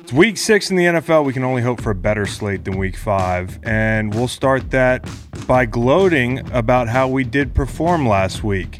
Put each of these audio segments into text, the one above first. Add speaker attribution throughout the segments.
Speaker 1: It's week six in the NFL. We can only hope for a better slate than week five. And we'll start that by gloating about how we did perform last week.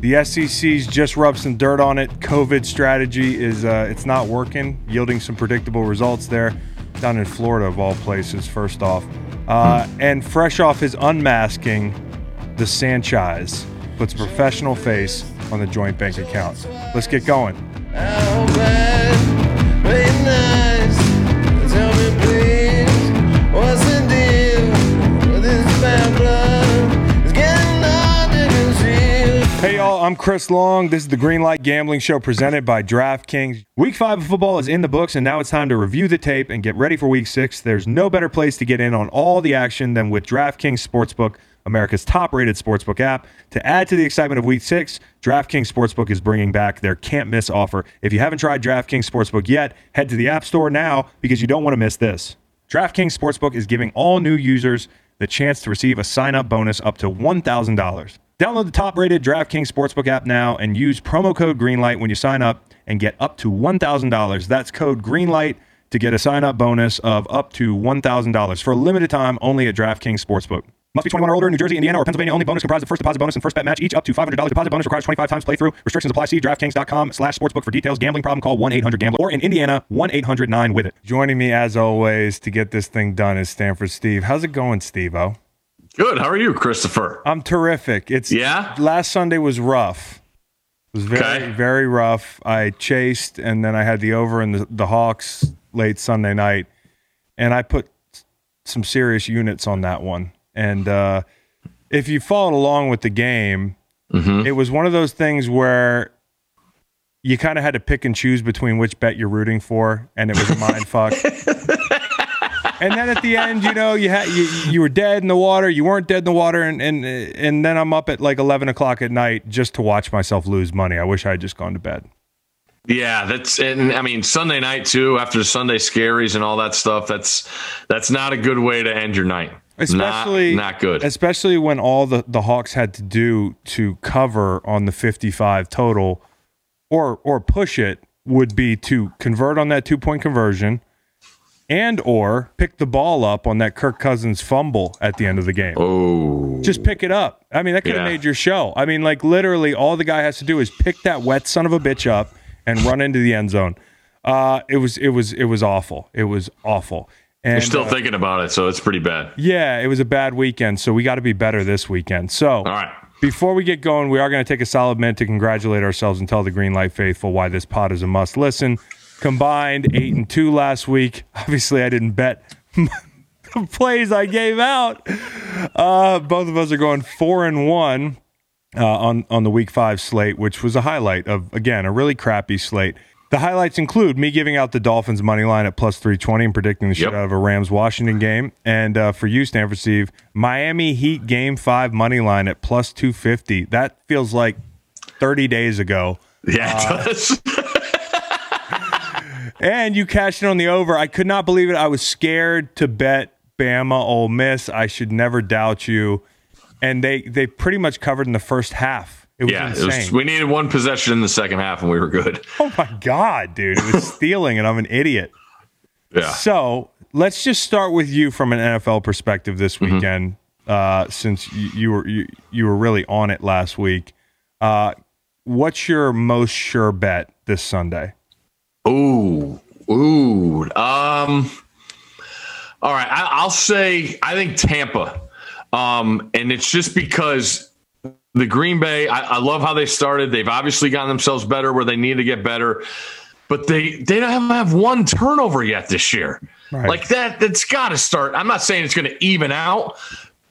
Speaker 1: The SEC's just rubbed some dirt on it. COVID strategy is uh, it's not working, yielding some predictable results there down in Florida of all places. First off, uh, and fresh off his unmasking, the Sanchez puts a professional face on the joint bank account. Let's get going. Hey y'all, I'm Chris Long. This is the Greenlight Gambling Show presented by DraftKings. Week five of football is in the books, and now it's time to review the tape and get ready for week six. There's no better place to get in on all the action than with DraftKings Sportsbook, America's top rated sportsbook app. To add to the excitement of week six, DraftKings Sportsbook is bringing back their can't miss offer. If you haven't tried DraftKings Sportsbook yet, head to the App Store now because you don't want to miss this. DraftKings Sportsbook is giving all new users the chance to receive a sign up bonus up to $1,000. Download the top rated DraftKings Sportsbook app now and use promo code Greenlight when you sign up and get up to $1,000. That's code Greenlight to get a sign up bonus of up to $1,000 for a limited time only at DraftKings Sportsbook. Must be 21 or older in New Jersey, Indiana, or Pennsylvania only. Bonus comprised of first deposit bonus and first bet match, each up to $500. Deposit bonus requires 25 times playthrough. Restrictions apply. See DraftKings.com slash sportsbook for details. Gambling problem, call 1-800-GAMBLER. Or in Indiana, 1-800-9-WITH-IT. Joining me, as always, to get this thing done is Stanford Steve. How's it going, Steve-O?
Speaker 2: Good. How are you, Christopher?
Speaker 1: I'm terrific. It's
Speaker 2: Yeah?
Speaker 1: Last Sunday was rough. It was very,
Speaker 2: Okay.
Speaker 1: very rough. I chased, and then I had the over and the, the Hawks late Sunday night, and I put some serious units on that one. And uh, if you followed along with the game,
Speaker 2: Mm-hmm.
Speaker 1: it was one of those things where you kind of had to pick and choose between which bet you're rooting for, and it was a mind fuck. And then at the end, you know, you had you, you were dead in the water. You weren't dead in the water, and and and then I'm up at like 11 o'clock at night just to watch myself lose money. I wish I had just gone to bed.
Speaker 2: Yeah, that's and I mean Sunday night too. After Sunday scaries and all that stuff, that's that's not a good way to end your night.
Speaker 1: Especially
Speaker 2: not, not good.
Speaker 1: Especially when all the the Hawks had to do to cover on the 55 total, or or push it would be to convert on that two point conversion, and or pick the ball up on that Kirk Cousins fumble at the end of the game.
Speaker 2: Oh,
Speaker 1: Just pick it up. I mean, that could have
Speaker 2: Yeah.
Speaker 1: made your show. I mean, like literally, all the guy has to do is pick that wet son of a bitch up and run into the end zone. Uh, it was it was it was awful. It was awful. And
Speaker 2: you're still
Speaker 1: uh,
Speaker 2: thinking about it, so it's pretty bad.
Speaker 1: yeah, it was a bad weekend. So we got to be better this weekend. So
Speaker 2: All right.
Speaker 1: before we get going, we are going to take a solid minute to congratulate ourselves and tell the Greenlight faithful why this pod is a must listen. Combined eight and two last week. Obviously, I didn't bet the plays I gave out. Uh, both of us are going four and one uh, on on the week five slate, which was a highlight of again a really crappy slate. The highlights include me giving out the Dolphins money line at plus three twenty and predicting the shit out of a Rams Washington game, and uh, for you, Stanford Steve, Miami Heat game five money line at plus two fifty. That feels like thirty days ago.
Speaker 2: Yeah,
Speaker 1: Uh,
Speaker 2: it does.
Speaker 1: And you cashed in on the over. I could not believe it. I was scared to bet Bama Ole Miss. I should never doubt you. And they they pretty much covered in the first half. It was
Speaker 2: yeah, it was, we needed one possession in the second half, and we were good.
Speaker 1: oh my god, dude! It was stealing, and I'm an idiot.
Speaker 2: Yeah.
Speaker 1: So let's just start with you from an NFL perspective this
Speaker 2: Mm-hmm.
Speaker 1: weekend, uh, since you, you were you, you were really on it last week. Uh, what's your most sure bet this Sunday?
Speaker 2: Ooh, ooh. Um. All right, I, I'll say I think Tampa, um, and it's just because the Green Bay. I, I love how they started. They've obviously gotten themselves better where they need to get better, but they they don't have, have one turnover yet this year.
Speaker 1: Right.
Speaker 2: Like that, that's got to start. I'm not saying it's going to even out,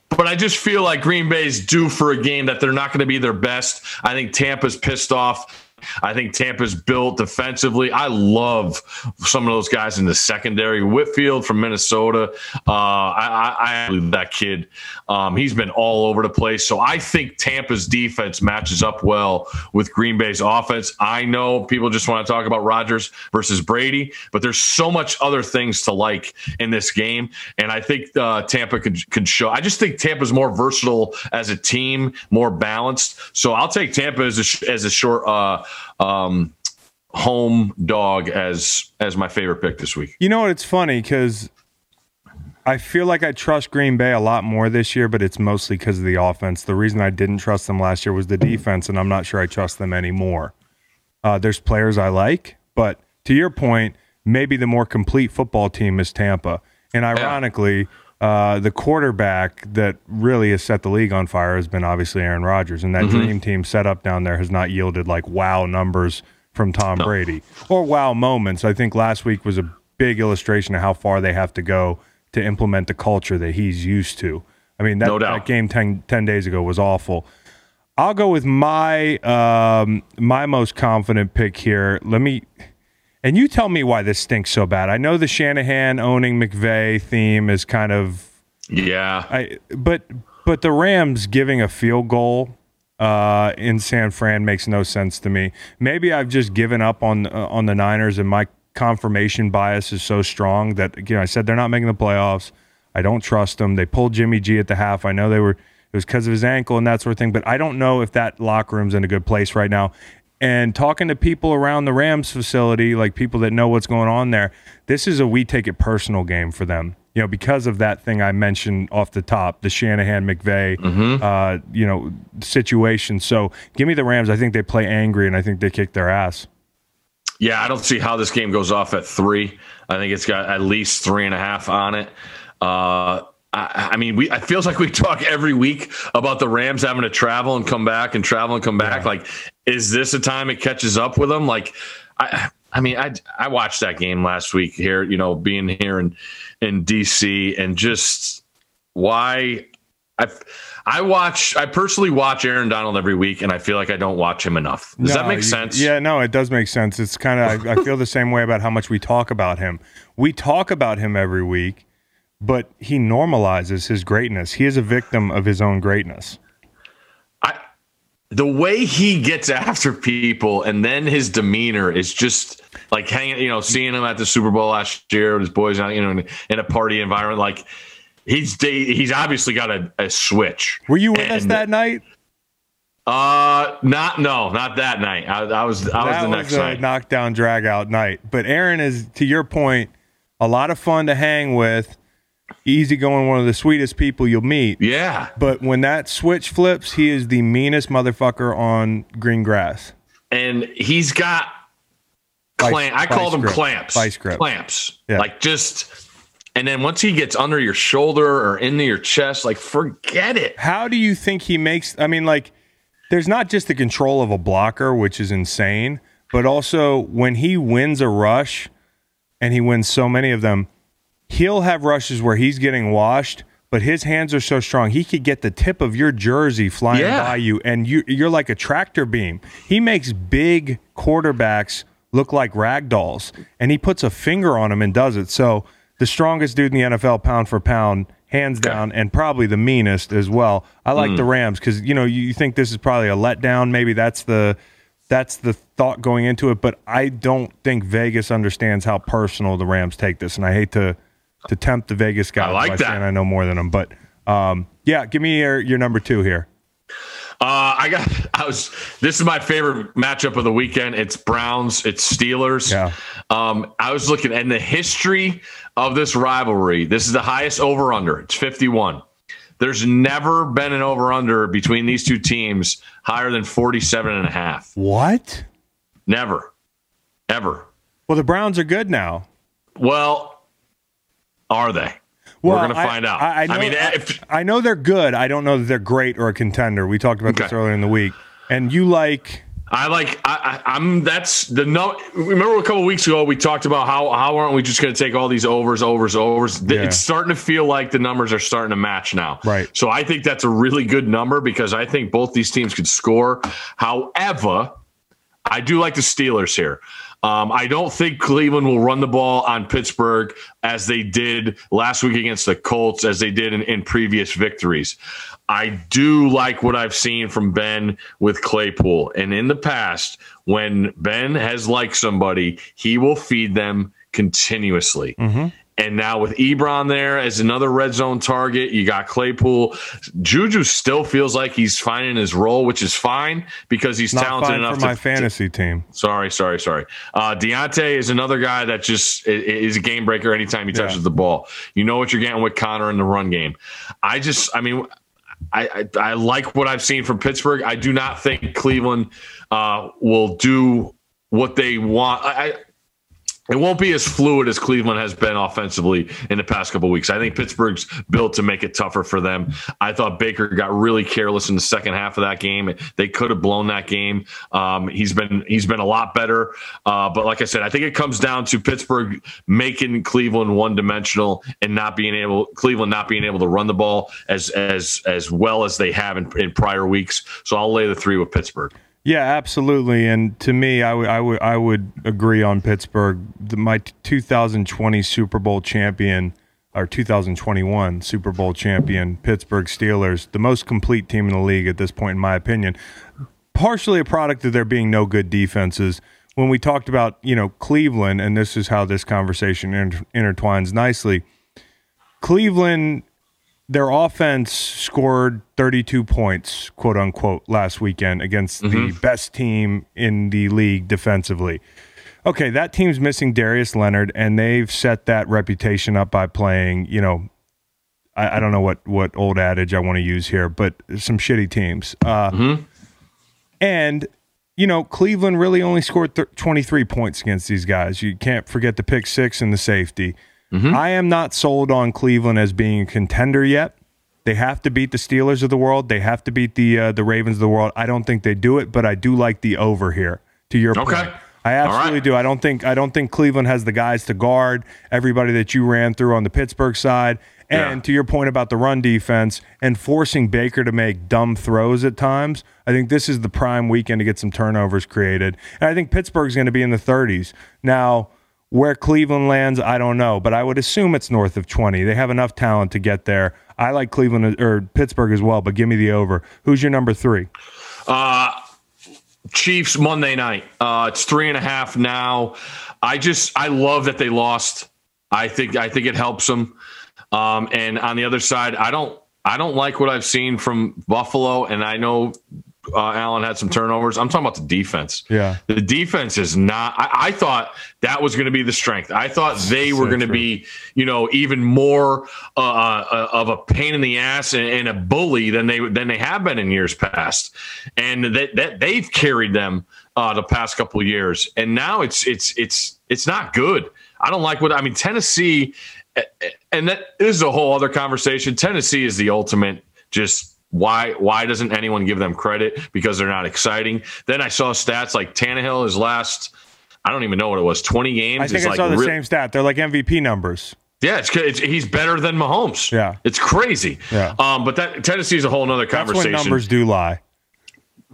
Speaker 2: but I just feel like Green Bay's due for a game that they're not going to be their best. I think Tampa's pissed off. I think Tampa's built defensively. I love some of those guys in the secondary. Winfield from Minnesota. Uh, I, I, I that kid. Um, he's been all over the place. So I think Tampa's defense matches up well with Green Bay's offense. I know people just want to talk about Rodgers versus Brady, but there's so much other things to like in this game, and I think uh, Tampa could show. I just think Tampa's more versatile as a team, more balanced. So I'll take Tampa as a as a short. Uh, um, home dog as as my favorite pick this week.
Speaker 1: You know what? It's funny because I feel like I trust Green Bay a lot more this year, but it's mostly because of the offense. The reason I didn't trust them last year was the defense, and I'm not sure I trust them anymore. Uh, there's players I like, but to your point, maybe the more complete football team is Tampa. And ironically, uh, the quarterback that really has set the league on fire has been obviously Aaron Rodgers, and that
Speaker 2: Mm-hmm.
Speaker 1: dream team set up down there has not yielded like wow numbers from Tom Brady or wow moments. I think last week was a big illustration of how far they have to go to implement the culture that he's used to. I mean, that,
Speaker 2: No
Speaker 1: that game 10, 10 days ago was awful. I'll go with my um, my most confident pick here. Let me, and you tell me why this stinks so bad. I know the Shanahan owning McVay theme is kind of,
Speaker 2: Yeah.
Speaker 1: I but but the Rams giving a field goal uh, in San Fran makes no sense to me. Maybe I've just given up on uh, on the Niners, and my confirmation bias is so strong that you know I said they're not making the playoffs. I don't trust them. They pulled Jimmy G at the half. I know they were it was because of his ankle and that sort of thing, but I don't know if that locker room's in a good place right now. And talking to people around the Rams facility, like people that know what's going on there, this is a we take it personal game for them. You know, because of that thing I mentioned off the top, the Shanahan McVay, uh, you know, situation. So give me the Rams. I think they play angry, and I think they kick their ass.
Speaker 2: Yeah, I don't see how this game goes off at three. I think it's got at least three and a half on it. Uh, I, I mean, we it feels like we talk every week about the Rams having to travel and come back and travel and come back. Like, is this a time it catches up with them? Like, I, I mean, I I watched that game last week here. You know, being here in in DC and just why I I watch I personally watch Aaron Donald every week, and I feel like I don't watch him enough. Does that make sense?
Speaker 1: Yeah, no, it does make sense. It's kind of I, I feel the same way about how much we talk about him. We talk about him every week, but he normalizes his greatness. He is a victim of his own greatness.
Speaker 2: I the way he gets after people and then his demeanor is just like hanging, you know, seeing him at the Super Bowl last year with his boys out, you know, in, in a party environment. Like he's he's obviously got a, a switch.
Speaker 1: Were you with us that night?
Speaker 2: Uh, not no, not that night. I, I was I was
Speaker 1: that
Speaker 2: the
Speaker 1: was
Speaker 2: next
Speaker 1: a
Speaker 2: night.
Speaker 1: knockdown drag out night. But Aaron is, to your point, a lot of fun to hang with. Easy going, one of the sweetest people you'll meet.
Speaker 2: yeah,
Speaker 1: But when that switch flips, he is the meanest motherfucker on green grass.
Speaker 2: and he's got clamp. I call them
Speaker 1: grip.
Speaker 2: clamps.
Speaker 1: Vice grip.
Speaker 2: Clamps.
Speaker 1: Yeah.
Speaker 2: Like just. And then once he gets under your shoulder or into your chest, like forget it.
Speaker 1: How do you think he makes? I mean, like, there's not just the control of a blocker, which is insane, but also when he wins a rush, and he wins so many of them, he'll have rushes where he's getting washed, but his hands are so strong he could get the tip of your jersey flying
Speaker 2: Yeah.
Speaker 1: by you, and you, you're like a tractor beam. He makes big quarterbacks look like rag dolls, and he puts a finger on them and does it. So the strongest dude in the NFL, pound for pound, hands down, and probably the meanest as well. I like the hmm. Rams because you know you think this is probably a letdown. Maybe that's the that's the thought going into it, but I don't think Vegas understands how personal the Rams take this, and I hate to to tempt the Vegas guys
Speaker 2: I like
Speaker 1: by
Speaker 2: that.
Speaker 1: saying I know more than them, but um, yeah, give me your your number two here.
Speaker 2: Uh, I got. I was. This is my favorite matchup of the weekend. It's Browns. It's Steelers.
Speaker 1: Yeah.
Speaker 2: Um, I was looking and the history of this rivalry. This is the highest over under. It's fifty one. There's never been an over under between these two teams higher than 47 and a half.
Speaker 1: What?
Speaker 2: Never, ever.
Speaker 1: Well, the Browns are good now.
Speaker 2: Well, are they?
Speaker 1: Well,
Speaker 2: We're gonna find out.
Speaker 1: I, I, know,
Speaker 2: mean,
Speaker 1: I,
Speaker 2: if,
Speaker 1: I know they're good. I don't know that they're great or a contender. We talked about this earlier in the week. And you like
Speaker 2: I like I, I I'm that's the no remember a couple weeks ago we talked about how how aren't we just going to take all these overs overs overs
Speaker 1: Yeah.
Speaker 2: it's starting to feel like the numbers are starting to match now
Speaker 1: Right.
Speaker 2: so I think that's a really good number because I think both these teams could score however I do like the Steelers here um, I don't think Cleveland will run the ball on Pittsburgh as they did last week against the Colts, as they did in, in previous victories. I do like what I've seen from Ben with Claypool. And in the past, when Ben has liked somebody, he will feed them continuously. And now with Ebron there as another red zone target, you got Claypool. Juju still feels like he's finding his role, which is fine because he's
Speaker 1: Not
Speaker 2: talented enough
Speaker 1: for
Speaker 2: to
Speaker 1: my fantasy team.
Speaker 2: Sorry, sorry, sorry. Uh, Diontae is another guy that just is a game breaker anytime he touches
Speaker 1: Yeah.
Speaker 2: the ball. You know what you're getting with Connor in the run game. I just, I mean, I, I, I like what I've seen from Pittsburgh. I do not think Cleveland uh, will do what they want. I it won't be as fluid as Cleveland has been offensively in the past couple weeks. I think Pittsburgh's built to make it tougher for them. I thought Baker got really careless in the second half of that game. They could have blown that game. Um, he's been he's been a lot better. Uh, but like I said, I think it comes down to Pittsburgh making Cleveland one dimensional and not being able Cleveland not being able to run the ball as as as well as they have in, in prior weeks. So I'll lay the three with Pittsburgh.
Speaker 1: Yeah, absolutely. And to me, I would I would I would agree on Pittsburgh. The, my 2020 Super Bowl champion or 2021 Super Bowl champion Pittsburgh Steelers, the most complete team in the league at this point, in my opinion. Partially a product of there being no good defenses. When we talked about you know Cleveland, and this is how this conversation inter- intertwines nicely. Cleveland their offense scored 32 points, quote unquote, last weekend against the best team in the league defensively. Okay, that team's missing Darius Leonard, and they've set that reputation up by playing, you know, I, I don't know what, what old adage I want to use here, but some shitty teams. Uh, And, you know, Cleveland really only scored th- 23 points against these guys. You can't forget the pick six and the safety. I am not sold on Cleveland as being a contender yet. They have to beat the Steelers of the world. They have to beat the uh, the Ravens of the world. I don't think they do it, but I do like the over here. To your
Speaker 2: Okay.
Speaker 1: point, I absolutely
Speaker 2: right.
Speaker 1: do. I don't think I don't think Cleveland has the guys to guard everybody that you ran through on the Pittsburgh side. And
Speaker 2: Yeah.
Speaker 1: to your point about the run defense and forcing Baker to make dumb throws at times, I think this is the prime weekend to get some turnovers created. And I think Pittsburgh's going to be in the 30s. Now, where Cleveland lands, I don't know, but I would assume it's north of 20. They have enough talent to get there. I like Cleveland or Pittsburgh as well, but give me the over. Who's your number three?
Speaker 2: Uh, Chiefs Monday night. Uh, it's three and a half now. I just I love that they lost. I think I think it helps them. Um, and on the other side, I don't I don't like what I've seen from Buffalo, and I know uh, Allen had some turnovers. I'm talking about the defense.
Speaker 1: Yeah.
Speaker 2: the defense is not. I, I thought that was going to be the strength. I thought they were
Speaker 1: So
Speaker 2: going to be, you know, even more uh, uh, of a pain in the ass and, and a bully than they than they have been in years past, and that that they've carried them uh, the past couple of years, and now it's it's it's it's not good. I don't like what I mean. Tennessee, and that is a whole other conversation. Tennessee is the ultimate just. Why why doesn't anyone give them credit? Because they're not exciting. Then I saw stats like Tannehill his last I don't even know what it was, 20 games.
Speaker 1: I think
Speaker 2: is
Speaker 1: I
Speaker 2: like
Speaker 1: saw the
Speaker 2: re-
Speaker 1: same stat. They're like MVP numbers.
Speaker 2: yeah, it's, it's he's better than Mahomes.
Speaker 1: Yeah.
Speaker 2: it's crazy.
Speaker 1: Yeah.
Speaker 2: Um, but that Tennessee's a whole
Speaker 1: when
Speaker 2: conversation.
Speaker 1: numbers do lie.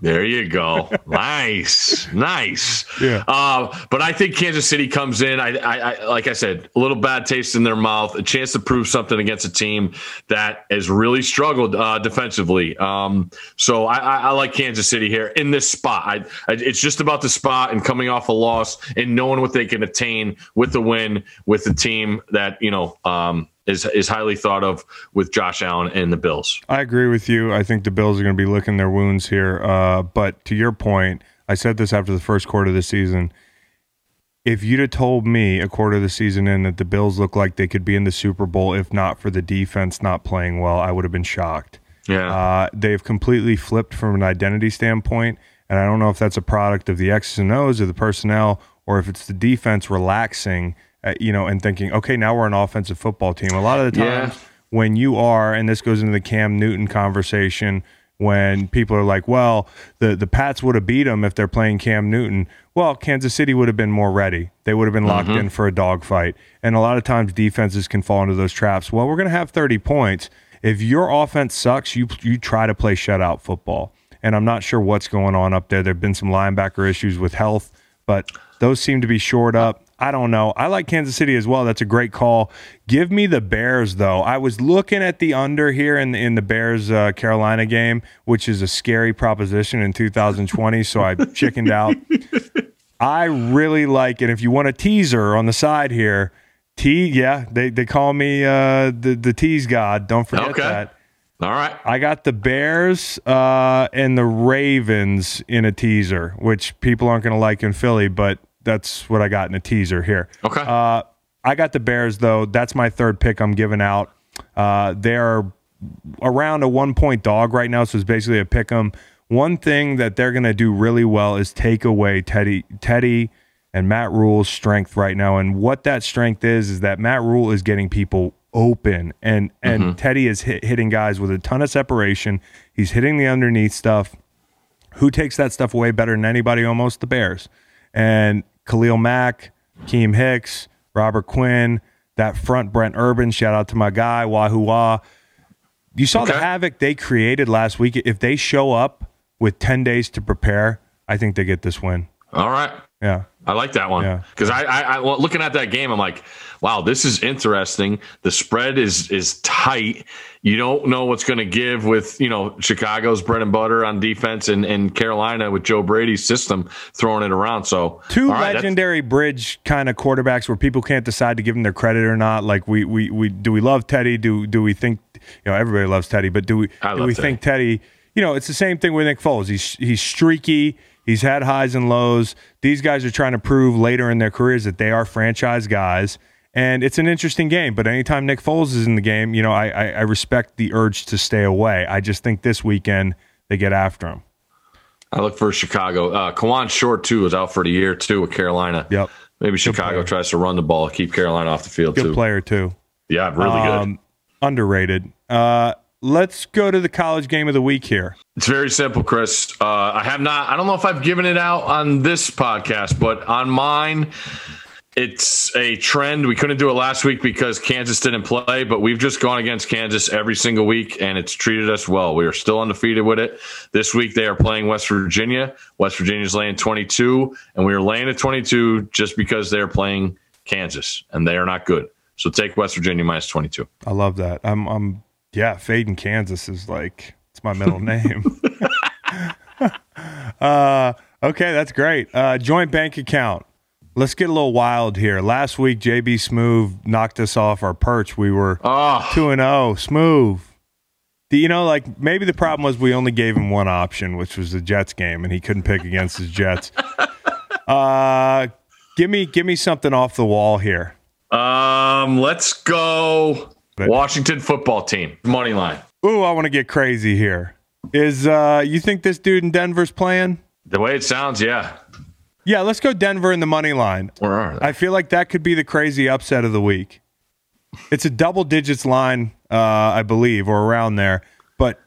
Speaker 2: There you go. nice, nice.
Speaker 1: Yeah.
Speaker 2: Uh, but I think Kansas City comes in. I, I, I, like I said, a little bad taste in their mouth, a chance to prove something against a team that has really struggled uh, defensively. Um, so I, I, I like Kansas City here in this spot. I, I, it's just about the spot and coming off a loss and knowing what they can attain with the win with the team that you know um, is is highly thought of with Josh Allen and the Bills.
Speaker 1: I agree with you. I think the Bills are going to be licking their wounds here. Uh, but to your point, I said this after the first quarter of the season. If you'd have told me a quarter of the season in that the Bills look like they could be in the Super Bowl if not for the defense not playing well, I would have been shocked.
Speaker 2: Yeah.
Speaker 1: Uh, they've completely flipped from an identity standpoint, and I don't know if that's a product of the X's and O's or the personnel or if it's the defense relaxing, uh, you know, and thinking, okay, now we're an offensive football team. A lot of the
Speaker 2: Yeah.
Speaker 1: times when you are, and this goes into the Cam Newton conversation, when people are like, well, the, the Pats would have beat them if they're playing Cam Newton. Well, Kansas City would have been more ready. They would have been locked in for a dogfight. And a lot of times defenses can fall into those traps. Well, we're going to have 30 points. If your offense sucks, you you try to play shutout football. And I'm not sure what's going on up there. There've been some linebacker issues with health, but those seem to be shored up. I don't know. I like Kansas City as well. That's a great call. Give me the Bears though. I was looking at the under here in in the Bears uh, Carolina game, which is a scary proposition in 2020. so I chickened out. I really like it. If you want a teaser on the side here, T, yeah, they they call me uh, the the tease god. Don't forget
Speaker 2: Okay.
Speaker 1: that.
Speaker 2: All right.
Speaker 1: I got the Bears uh, and the Ravens in a teaser, which people aren't going to like in Philly, but that's what I got in a teaser here.
Speaker 2: Okay.
Speaker 1: Uh, I got the Bears though. That's my third pick. I'm giving out. Uh, they're around a one point dog right now, so it's basically a pick 'em. One thing that they're going to do really well is take away Teddy, Teddy, and Matt Rhule's strength right now. And what that strength is is that Matt Rule is getting people open, and and Teddy is hit, hitting guys with a ton of separation. He's hitting the underneath stuff. Who takes that stuff away better than anybody? Almost the Bears. And Khalil Mack, Keem Hicks, Robert Quinn, that front Brent Urban. Shout out to my guy Wahoo Wah. You saw the havoc they created last week. If they show up with ten days to prepare, I think they get this win.
Speaker 2: All right.
Speaker 1: Yeah.
Speaker 2: I like that one
Speaker 1: Yeah.
Speaker 2: because I, I, I well, looking at that game, I'm like, wow, this is interesting. The spread is is tight. You don't know what's going to give with you know Chicago's bread and butter on defense and, and Carolina with Joe Brady's system throwing it around. So
Speaker 1: Two
Speaker 2: right,
Speaker 1: legendary bridge kind of quarterbacks where people can't decide to give them their credit or not. Like we we, we do we love Teddy? Do do we think you know everybody loves Teddy, but do we
Speaker 2: I
Speaker 1: do we
Speaker 2: Teddy.
Speaker 1: think Teddy? You know, it's the same thing with Nick Foles. He's he's streaky. He's had highs and lows. These guys are trying to prove later in their careers that they are franchise guys. And it's an interesting game, but anytime Nick Foles is in the game, you know, I, I, I respect the urge to stay away. I just think this weekend they get after him.
Speaker 2: I look for Chicago. Uh, Kawann Short too was out for the year too with Carolina.
Speaker 1: Yep.
Speaker 2: Maybe Chicago tries to run the ball, keep Carolina off the field too.
Speaker 1: Good
Speaker 2: too.
Speaker 1: player, too.
Speaker 2: Yeah, really good.
Speaker 1: Um, underrated. Uh, let's go to the college game of the week here.
Speaker 2: It's very simple, Chris. Uh, I have not. I don't know if I've given it out on this podcast, but on mine, it's a trend. We couldn't do it last week because Kansas didn't play, but we've just gone against Kansas every single week, and it's treated us well. We are still undefeated with it. This week they are playing West Virginia. West Virginia's laying 22, and we are laying at 22 just because they're playing Kansas, and they are not good. So take West Virginia minus 22.
Speaker 1: I love that. I'm, I'm, yeah, Fade in Kansas is like, it's my middle name. uh, okay, that's great. Uh, joint bank account. Let's get a little wild here. Last week, JB Smoove knocked us off our perch. We were
Speaker 2: Oh,
Speaker 1: 2 and 0. Smoove. Do You know, like maybe the problem was we only gave him one option, which was the Jets game, and he couldn't pick against his Jets. Uh, give me, give me something off the wall here.
Speaker 2: um, let's go
Speaker 1: But-
Speaker 2: Washington football team money line.
Speaker 1: Ooh, I want to get crazy here. Is uh, you think this dude in Denver's playing?
Speaker 2: The way it sounds, yeah.
Speaker 1: Yeah, let's go Denver in the money line.
Speaker 2: Where are they?
Speaker 1: I feel like that could be the crazy upset of the week. It's a double digits line, uh, I believe, or around there. But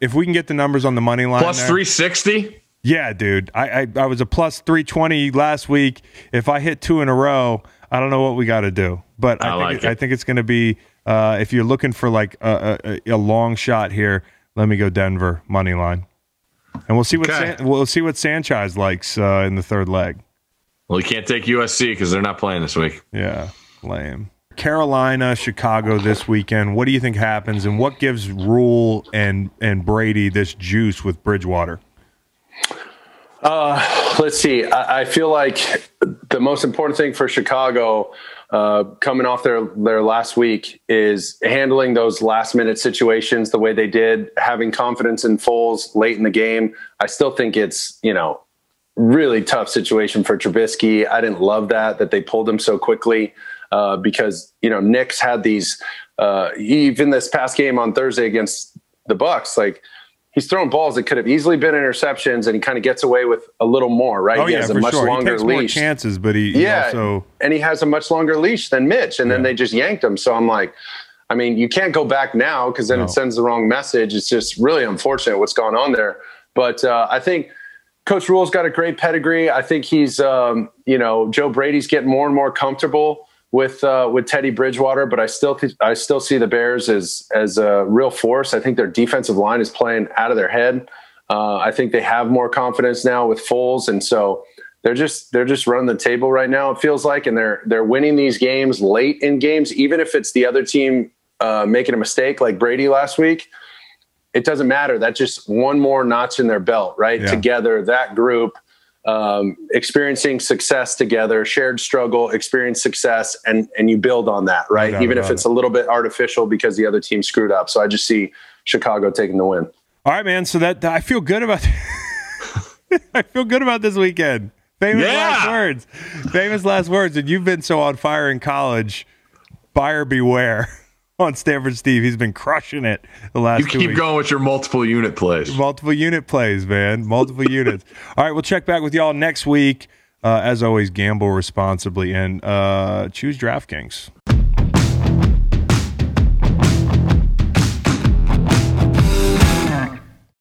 Speaker 1: if we can get the numbers on the money line,
Speaker 2: 360?
Speaker 1: Yeah, dude. I, I I was a plus three twenty last week. If I hit two in a row, I don't know what we got to do. But I,
Speaker 2: I
Speaker 1: think
Speaker 2: like
Speaker 1: it. I think it's going to be. Uh, if you're looking for like a, a, a long shot here, let me go Denver money line, and we'll see what
Speaker 2: Okay.
Speaker 1: San, we'll see what Sanchez likes uh, in the third leg.
Speaker 2: Well, you can't take USC because they're not playing this week.
Speaker 1: Yeah, lame. Carolina, Chicago this weekend. What do you think happens, and what gives Rhule and and Brady this juice with Bridgewater?
Speaker 3: Let's see. I, I feel like the most important thing for Chicago uh, coming off their their last week is handling those last minute situations the way they did, having confidence in Foles late in the game. I still think it's you know really tough situation for Trubisky. I didn't love that that they pulled him so quickly uh, because you know Nick's had these uh, even this past game on Thursday against the Bucs like. He's throwing balls that could have easily been interceptions, and he kind of gets away with a little more, right?
Speaker 1: Oh
Speaker 3: he
Speaker 1: yeah,
Speaker 3: has a
Speaker 1: for
Speaker 3: much
Speaker 1: sure. He
Speaker 3: longer
Speaker 1: takes more
Speaker 3: leash.
Speaker 1: chances, but he, he
Speaker 3: Yeah,
Speaker 1: also
Speaker 3: and he has a much longer leash than Mitch, and then they just yanked him. So I'm like, I mean, you can't go back now because then
Speaker 1: No.
Speaker 3: it sends the wrong message. It's just really unfortunate what's going on there. But uh, I think Coach Rhule's got a great pedigree. I think he's, um, you know, Joe Brady's getting more and more comfortable with uh, with Teddy Bridgewater. But I still th- I still see the Bears as as a real force. I think their defensive line is playing out of their head. Uh, I think they have more confidence now with Foles, and so they're just they're just running the table right now. It feels like, and they're they're winning these games late in games, even if it's the other team uh, making a mistake like Brady last week. It doesn't matter. That's just one more notch in their belt, right?
Speaker 1: Yeah.
Speaker 3: Together, that group um, experiencing success together, shared struggle, experience success, and and you build on that, right? Even if it's it. a little bit artificial because the other team screwed up. So I just see Chicago taking the win.
Speaker 1: All right, man. So that I feel good about. I feel good about this weekend. Famous yeah. last words. Famous last words. And you've been so on fire in college. Buyer beware on Stanford Steve. He's been crushing it the last.
Speaker 2: You keep going with your multiple unit plays.
Speaker 1: Multiple unit plays, man. Multiple units. All right, we'll check back with y'all next week. Uh, as always, gamble responsibly and uh, choose DraftKings.